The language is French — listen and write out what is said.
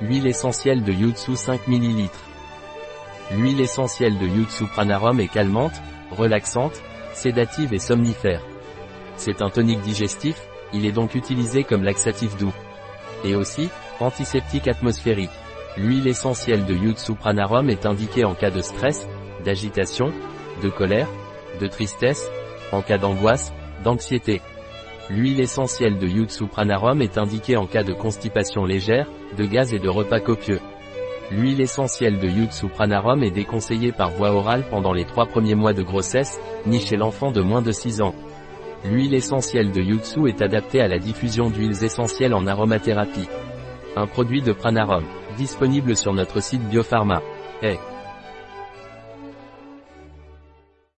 Huile essentielle de Yutsu 5 ml. L'huile essentielle de Yutsu Pranarum est calmante, relaxante, sédative et somnifère. C'est un tonique digestif, il est donc utilisé comme laxatif doux. Et aussi, antiseptique atmosphérique. L'huile essentielle de Yutsu Pranarum est indiquée en cas de stress, d'agitation, de colère, de tristesse, en cas d'angoisse, d'anxiété. L'huile essentielle de Yutsu Pranarum est indiquée en cas de constipation légère, de gaz et de repas copieux. L'huile essentielle de Yutsu Pranarum est déconseillée par voie orale pendant les trois premiers mois de grossesse, ni chez l'enfant de moins de 6 ans. L'huile essentielle de Yutsu est adaptée à la diffusion d'huiles essentielles en aromathérapie. Un produit de Pranarum, disponible sur notre site Biopharma. Hey.